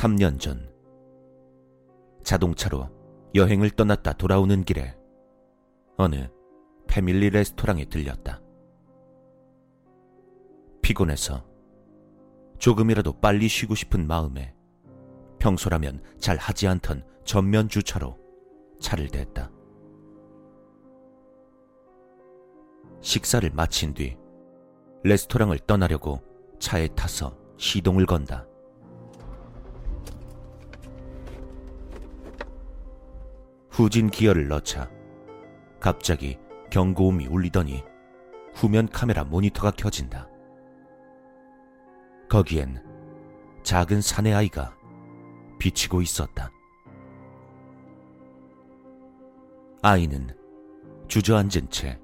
3년 전 자동차로 여행을 떠났다 돌아오는 길에 어느 패밀리 레스토랑에 들렸다. 피곤해서 조금이라도 빨리 쉬고 싶은 마음에 평소라면 잘 하지 않던 전면 주차로 차를 댔다. 식사를 마친 뒤 레스토랑을 떠나려고 차에 타서 시동을 건다. 후진 기어를 넣자 갑자기 경고음이 울리더니 후면 카메라 모니터가 켜진다. 거기엔 작은 사내 아이가 비치고 있었다. 아이는 주저앉은 채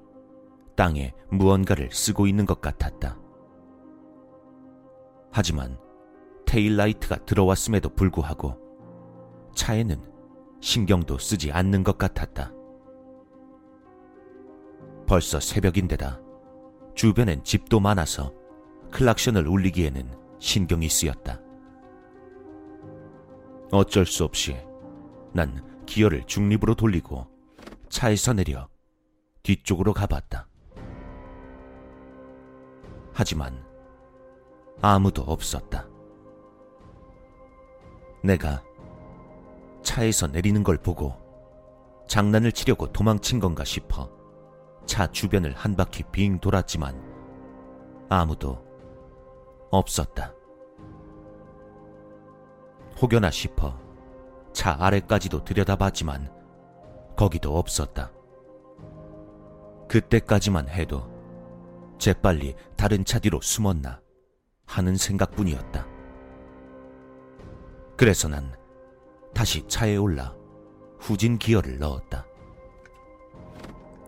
땅에 무언가를 쓰고 있는 것 같았다. 하지만 테일라이트가 들어왔음에도 불구하고 차에는 신경도 쓰지 않는 것 같았다. 벌써 새벽인데다 주변엔 집도 많아서 클락션을 울리기에는 신경이 쓰였다. 어쩔 수 없이 난 기어를 중립으로 돌리고 차에서 내려 뒤쪽으로 가봤다. 하지만 아무도 없었다. 내가 차에서 내리는 걸 보고 장난을 치려고 도망친 건가 싶어 차 주변을 한 바퀴 빙 돌았지만 아무도 없었다. 혹여나 싶어 차 아래까지도 들여다봤지만 거기도 없었다. 그때까지만 해도 재빨리 다른 차 뒤로 숨었나 하는 생각뿐이었다. 그래서 난 다시 차에 올라 후진 기어를 넣었다.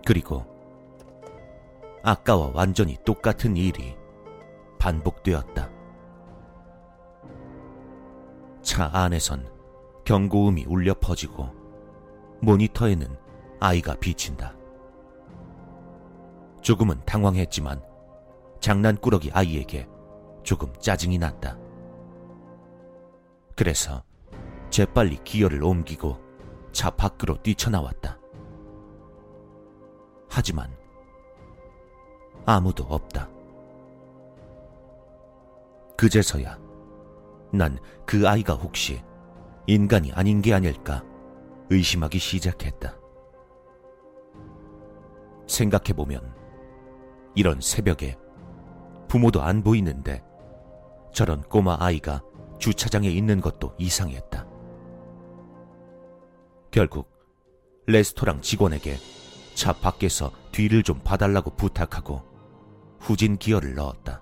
그리고 아까와 완전히 똑같은 일이 반복되었다. 차 안에선 경고음이 울려 퍼지고 모니터에는 아이가 비친다. 조금은 당황했지만 장난꾸러기 아이에게 조금 짜증이 났다. 그래서 재빨리 기어를 옮기고 차 밖으로 뛰쳐나왔다. 하지만 아무도 없다. 그제서야 난 그 아이가 혹시 인간이 아닌 게 아닐까 의심하기 시작했다. 생각해보면 이런 새벽에 부모도 안 보이는데 저런 꼬마 아이가 주차장에 있는 것도 이상했다. 결국 레스토랑 직원에게 차 밖에서 뒤를 좀 봐달라고 부탁하고 후진 기어를 넣었다.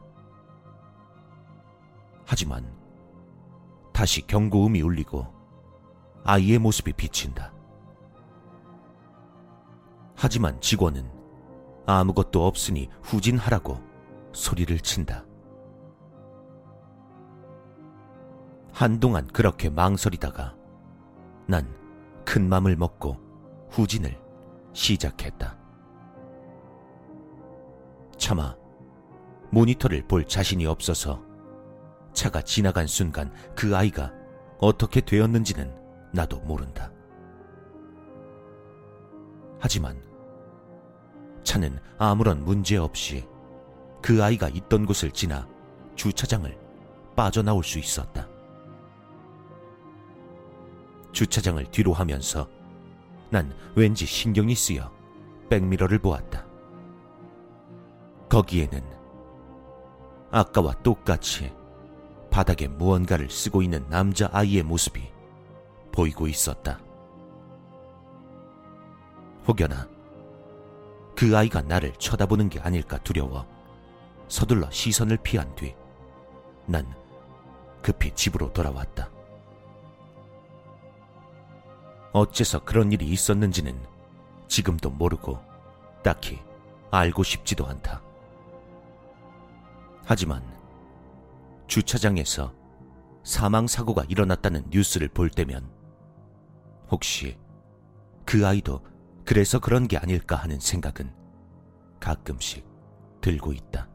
하지만 다시 경고음이 울리고 아이의 모습이 비친다. 하지만 직원은 아무것도 없으니 후진하라고 소리를 친다. 한동안 그렇게 망설이다가 난 큰 맘을 먹고 후진을 시작했다. 차마 모니터를 볼 자신이 없어서 차가 지나간 순간 그 아이가 어떻게 되었는지는 나도 모른다. 하지만 차는 아무런 문제 없이 그 아이가 있던 곳을 지나 주차장을 빠져나올 수 있었다. 주차장을 뒤로 하면서 난 왠지 신경이 쓰여 백미러를 보았다. 거기에는 아까와 똑같이 바닥에 무언가를 쓰고 있는 남자 아이의 모습이 보이고 있었다. 혹여나 그 아이가 나를 쳐다보는 게 아닐까 두려워 서둘러 시선을 피한 뒤 난 급히 집으로 돌아왔다. 어째서 그런 일이 있었는지는 지금도 모르고 딱히 알고 싶지도 않다. 하지만 주차장에서 사망사고가 일어났다는 뉴스를 볼 때면 혹시 그 아이도 그래서 그런 게 아닐까 하는 생각은 가끔씩 들고 있다.